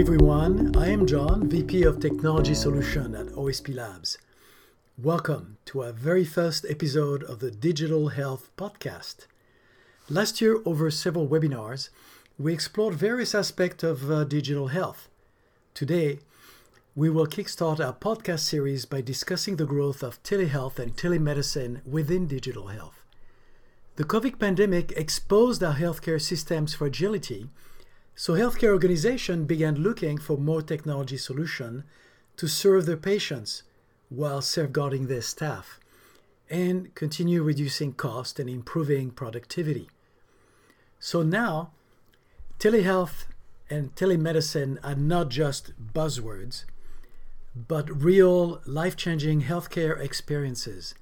everyone. I am John, VP of Technology Solution at OSP Labs. Welcome to our very first episode of the Digital Health Podcast. Last year, over several webinars, we explored various aspects of uh, digital health. Today, we will kickstart our podcast series by discussing the growth of telehealth and telemedicine within digital health. The COVID pandemic exposed our healthcare system's fragility so healthcare organizations began looking for more technology solutions to serve their patients while safeguarding their staff and continue reducing cost and improving productivity. So now, telehealth and telemedicine are not just buzzwords, but real life changing healthcare experiences.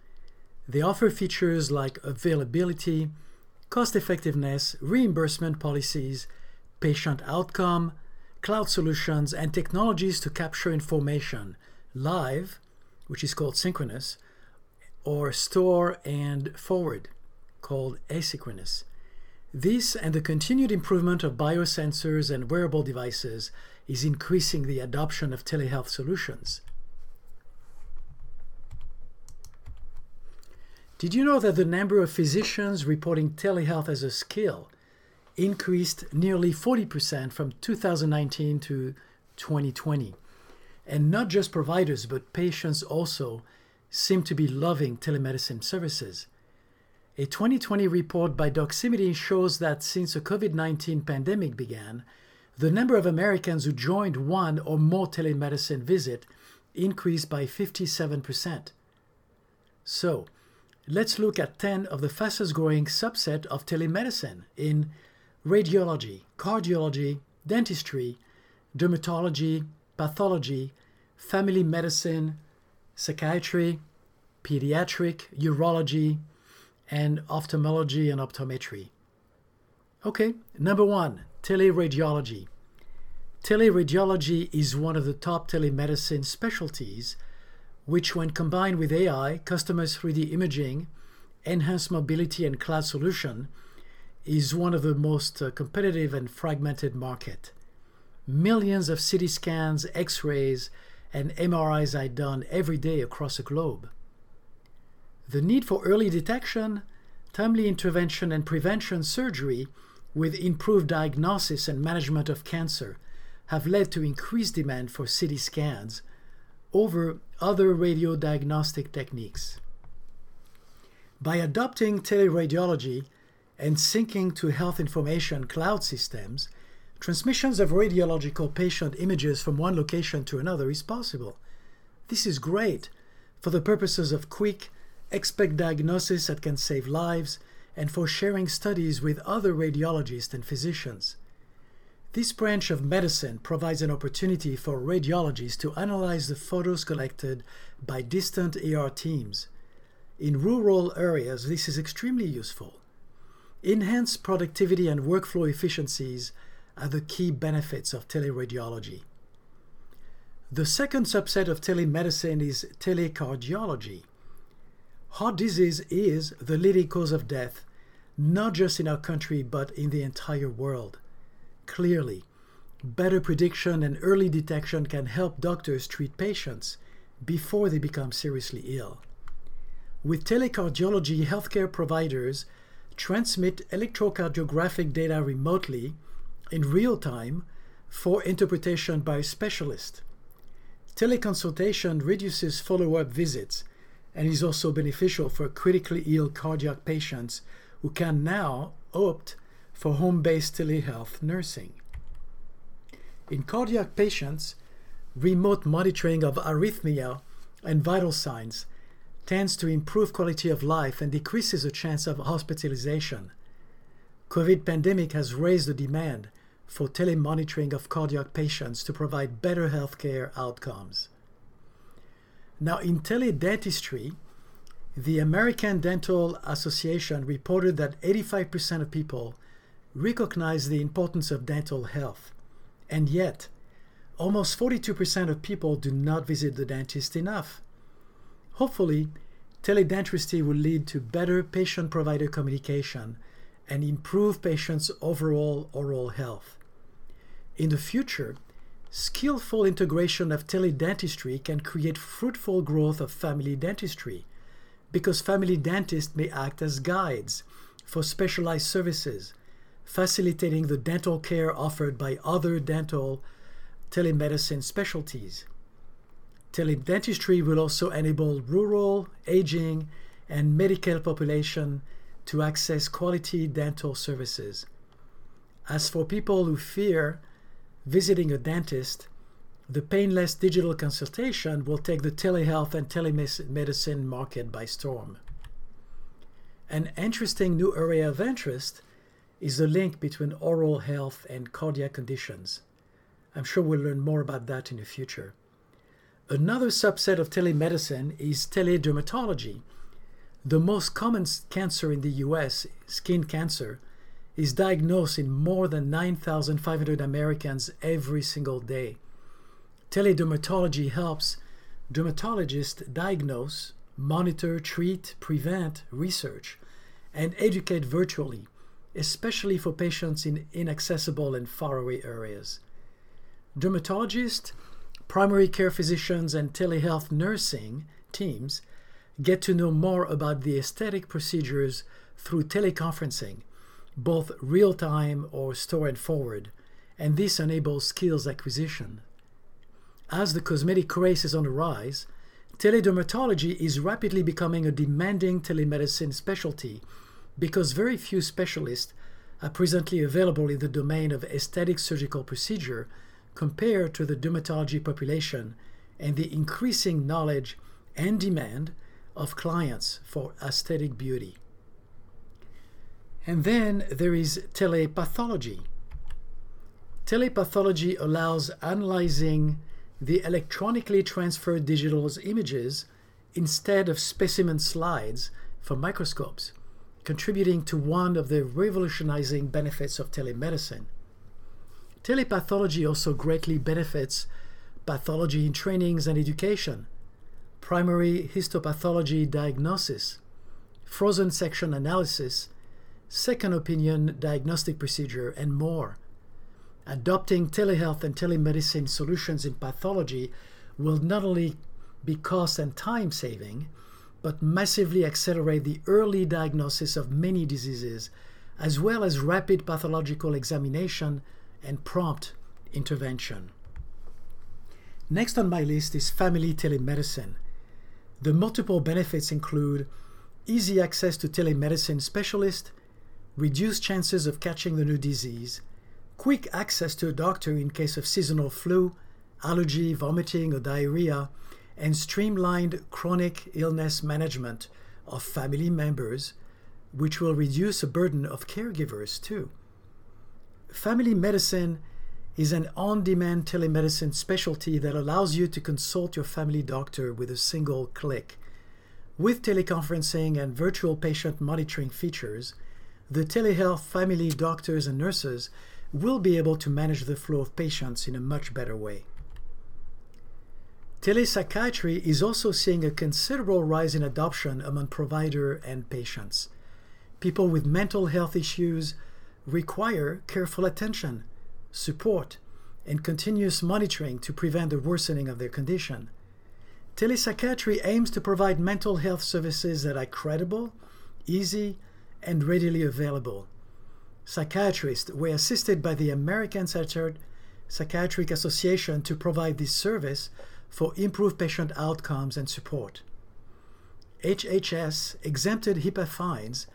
They offer features like availability, cost effectiveness, reimbursement policies, patient outcome, cloud solutions, and technologies to capture information live, which is called synchronous, or store and forward, called asynchronous. This and the continued improvement of biosensors and wearable devices is increasing the adoption of telehealth solutions. Did you know that the number of physicians reporting telehealth as a skill increased nearly 40% from 2019 to 2020. And not just providers, but patients also seem to be loving telemedicine services. A 2020 report by Doximity shows that since the COVID 19 pandemic began, the number of Americans who joined one or more telemedicine visit increased by 57%. So, let's look at 10 of the fastest growing subset of telemedicine in radiology, cardiology, dentistry, dermatology, pathology, family medicine, psychiatry, pediatric, urology, and ophthalmology and optometry. Okay, number one, teleradiology. Teleradiology is one of the top telemedicine specialties, which, when combined with AI, customers 3D imaging, enhanced mobility, and cloud solution, is one of the most uh, competitive and fragmented market. Millions of CT scans, X-rays, and MRIs are done every day across the globe. The need for early detection, timely intervention, and prevention surgery with improved diagnosis and management of cancer have led to increased demand for CT scans over other radiodiagnostic techniques. By adopting teleradiology, and syncing to health information cloud systems, transmissions of radiological patient images from one location to another is possible. This is great for the purposes of quick, expect diagnosis that can save lives and for sharing studies with other radiologists and physicians. This branch of medicine provides an opportunity for radiologists to analyze the photos collected by distant ER teams. In rural areas, this is extremely useful. Enhanced productivity and workflow efficiencies are the key benefits of teleradiology. The second subset of telemedicine is telecardiology. Heart disease is the leading cause of death, not just in our country, but in the entire world. Clearly, better prediction and early detection can help doctors treat patients before they become seriously ill. With telecardiology, healthcare providers transmit electrocardiographic data remotely in real time for interpretation by a specialist. Teleconsultation reduces follow up visits and is also beneficial for critically ill cardiac patients who can now opt for home based telehealth nursing. In cardiac patients, remote monitoring of arrhythmia and vital signs tends to improve quality of life and decreases the chance of hospitalization. COVID pandemic has raised the demand for telemonitoring of cardiac patients to provide better healthcare outcomes. Now, in teledentistry, the American Dental Association reported that 85% of people recognize the importance of dental health, and yet, almost 42% of people do not visit the dentist enough. Hopefully, teledentistry will lead to better patient provider communication and improve patients' overall oral health. In the future, skillful integration of teledentistry can create fruitful growth of family dentistry because family dentists may act as guides for specialized services, facilitating the dental care offered by other dental telemedicine specialties. Teledentistry will also enable rural, aging, and medical population to access quality dental services. As for people who fear visiting a dentist, the painless digital consultation will take the telehealth and telemedicine market by storm. An interesting new area of interest is the link between oral health and cardiac conditions. I'm sure we'll learn more about that in the future. Another subset of telemedicine is teledermatology. The most common cancer in the US, skin cancer, is diagnosed in more than 9,500 Americans every single day. Teledermatology helps dermatologists diagnose, monitor, treat, prevent, research, and educate virtually, especially for patients in inaccessible and faraway areas. Dermatologists, primary care physicians, and telehealth nursing teams get to know more about the aesthetic procedures through teleconferencing, both real time or store and forward, and this enables skills acquisition. As the cosmetic craze is on the rise, teledermatology is rapidly becoming a demanding telemedicine specialty because very few specialists are presently available in the domain of aesthetic surgical procedure compared to the dermatology population and the increasing knowledge and demand of clients for aesthetic beauty. And then there is telepathology. Telepathology allows analyzing the electronically transferred digital images instead of specimen slides from microscopes, contributing to one of the revolutionizing benefits of telemedicine. Telepathology also greatly benefits pathology in trainings and education, primary histopathology diagnosis, frozen section analysis, second opinion diagnostic procedure, and more. Adopting telehealth and telemedicine solutions in pathology will not only be cost and time saving, but massively accelerate the early diagnosis of many diseases, as well as rapid pathological examination and prompt intervention. Next on my list is family telemedicine. The multiple benefits include easy access to telemedicine specialists, reduced chances of catching the new disease, quick access to a doctor in case of seasonal flu, allergy, vomiting, or diarrhea, and streamlined chronic illness management of family members, which will reduce the burden of caregivers too. Family medicine is an on demand telemedicine specialty that allows you to consult your family doctor with a single click. With teleconferencing and virtual patient monitoring features, the telehealth family doctors and nurses will be able to manage the flow of patients in a much better way. Telepsychiatry is also seeing a considerable rise in adoption among provider and patients. People with mental health issues require careful attention, support, and continuous monitoring to prevent the worsening of their condition. Telepsychiatry aims to provide mental health services that are credible, easy, and readily available psychiatrists were assisted by the American Psychiatric Association to provide this service for improved patient outcomes and support. HHS exempted HIPAA fines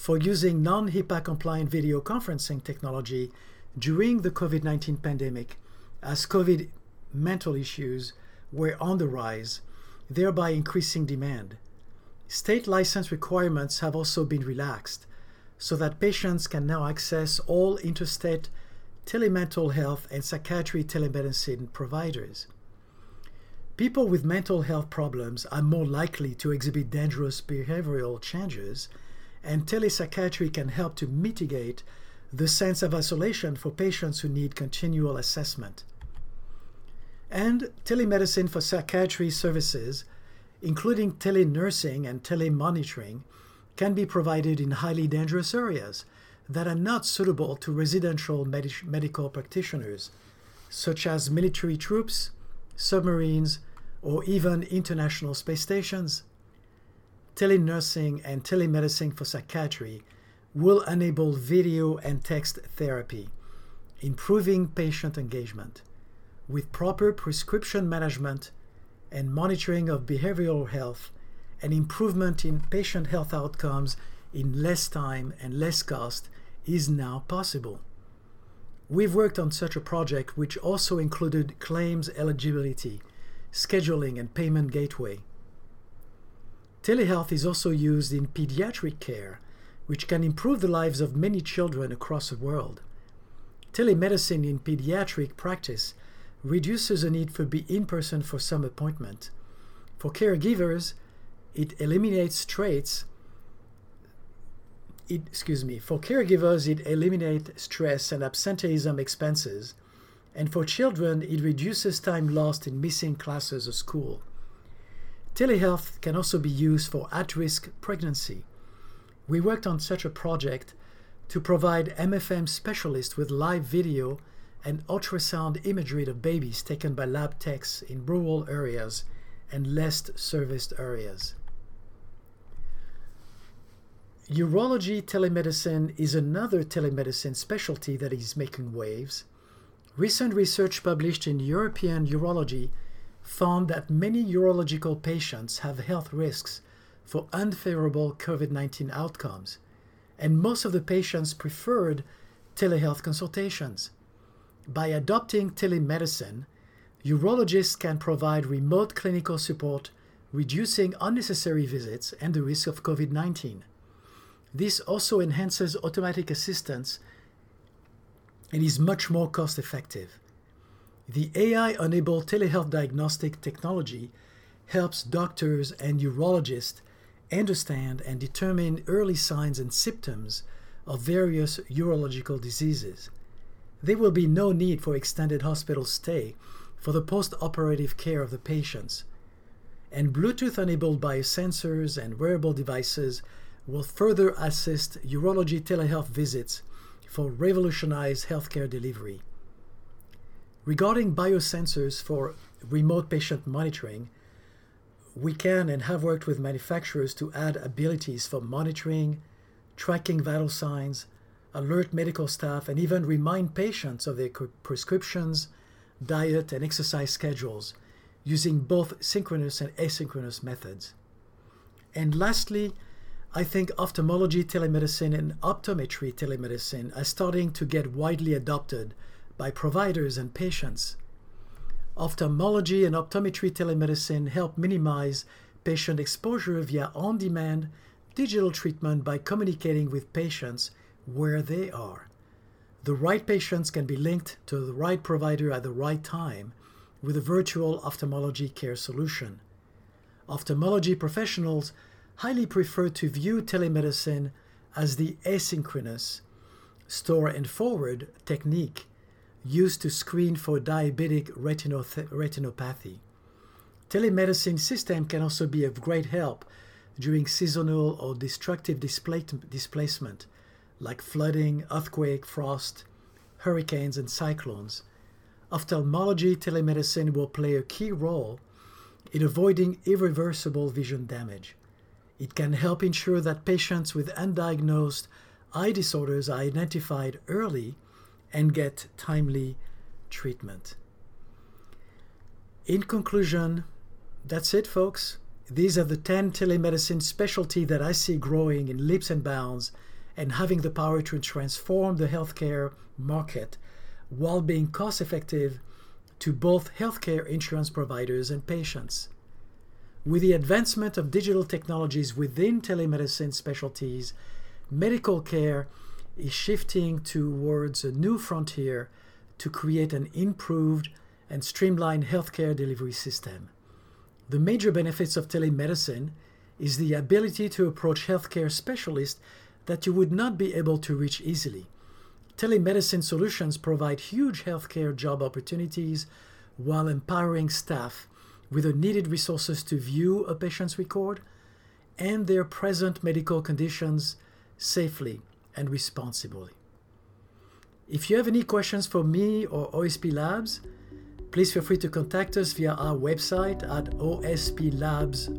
for using non HIPAA compliant video conferencing technology during the COVID 19 pandemic as COVID mental issues were on the rise, thereby increasing demand. State license requirements have also been relaxed, so that patients can now access all interstate telemental health and psychiatry telemedicine providers. People with mental health problems are more likely to exhibit dangerous behavioral changes, and telepsychiatry can help to mitigate the sense of isolation for patients who need continual assessment. And telemedicine for psychiatry services, including telenursing and telemonitoring, can be provided in highly dangerous areas that are not suitable to residential med- medical practitioners, such as military troops, submarines, or even international space stations. Telenursing and telemedicine for psychiatry will enable video and text therapy, improving patient engagement. With proper prescription management and monitoring of behavioral health, an improvement in patient health outcomes in less time and less cost is now possible. We've worked on such a project which also included claims eligibility, scheduling, and payment gateway. Telehealth is also used in pediatric care, which can improve the lives of many children across the world. Telemedicine in pediatric practice reduces the need for be in person for some appointment. For caregivers, it eliminates traits. It, excuse me. For caregivers, it eliminates stress and absenteeism expenses, and for children, it reduces time lost in missing classes or school. Telehealth can also be used for at-risk pregnancy. We worked on such a project to provide MFM specialists with live video and ultrasound imagery of babies taken by lab techs in rural areas and less serviced areas. Urology telemedicine is another telemedicine specialty that is making waves. Recent research published in European Urology found that many urological patients have health risks for unfavorable COVID 19 outcomes, and most of the patients preferred telehealth consultations. By adopting telemedicine, urologists can provide remote clinical support, reducing unnecessary visits and the risk of COVID 19. This also enhances automatic assistance and is much more cost effective. The AI enabled telehealth diagnostic technology helps doctors and urologists understand and determine early signs and symptoms of various urological diseases there will be no need for extended hospital stay for the post-operative care of the patients. And Bluetooth-enabled biosensors and wearable devices will further assist urology telehealth visits for revolutionized healthcare delivery. Regarding biosensors for remote patient monitoring, we can and have worked with manufacturers to add abilities for monitoring, tracking vital signs, alert medical staff, and even remind patients of their prescriptions, diet, and exercise schedules using both synchronous and asynchronous methods. And lastly, I think ophthalmology telemedicine and optometry telemedicine are starting to get widely adopted by providers and patients. Ophthalmology and optometry telemedicine help minimize patient exposure via on demand digital treatment by communicating with patients where they are. The right patients can be linked to the right provider at the right time with a virtual ophthalmology care solution. Ophthalmology professionals highly prefer to view telemedicine as the asynchronous store and forward technique used to screen for diabetic retinopathy. Telemedicine system can also be of great help during seasonal or destructive displacement like flooding, earthquake, frost, hurricanes, and cyclones, ophthalmology telemedicine will play a key role in avoiding irreversible vision damage. It can help ensure that patients with undiagnosed eye disorders are identified early and get timely treatment. In conclusion, that's it, folks. These are the 10 telemedicine specialty that I see growing in leaps and bounds and having the power to transform the healthcare market while being cost effective to both healthcare insurance providers and patients. With the advancement of digital technologies within telemedicine specialties, medical care is shifting towards a new frontier to create an improved and streamlined healthcare delivery system. The major benefits of telemedicine is the ability to approach healthcare specialists that you would not be able to reach easily. Telemedicine solutions provide huge healthcare job opportunities while empowering staff with the needed resources to view a patient's record and their present medical conditions safely and responsibly. If you have any questions for me or OSP Labs, please feel free to contact us via our website at osplabs.com.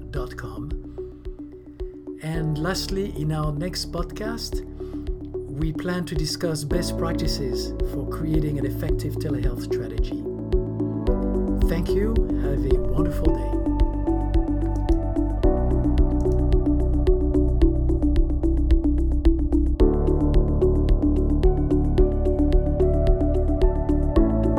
And lastly, in our next podcast, we plan to discuss best practices for creating an effective telehealth strategy. Thank you. Have a wonderful day.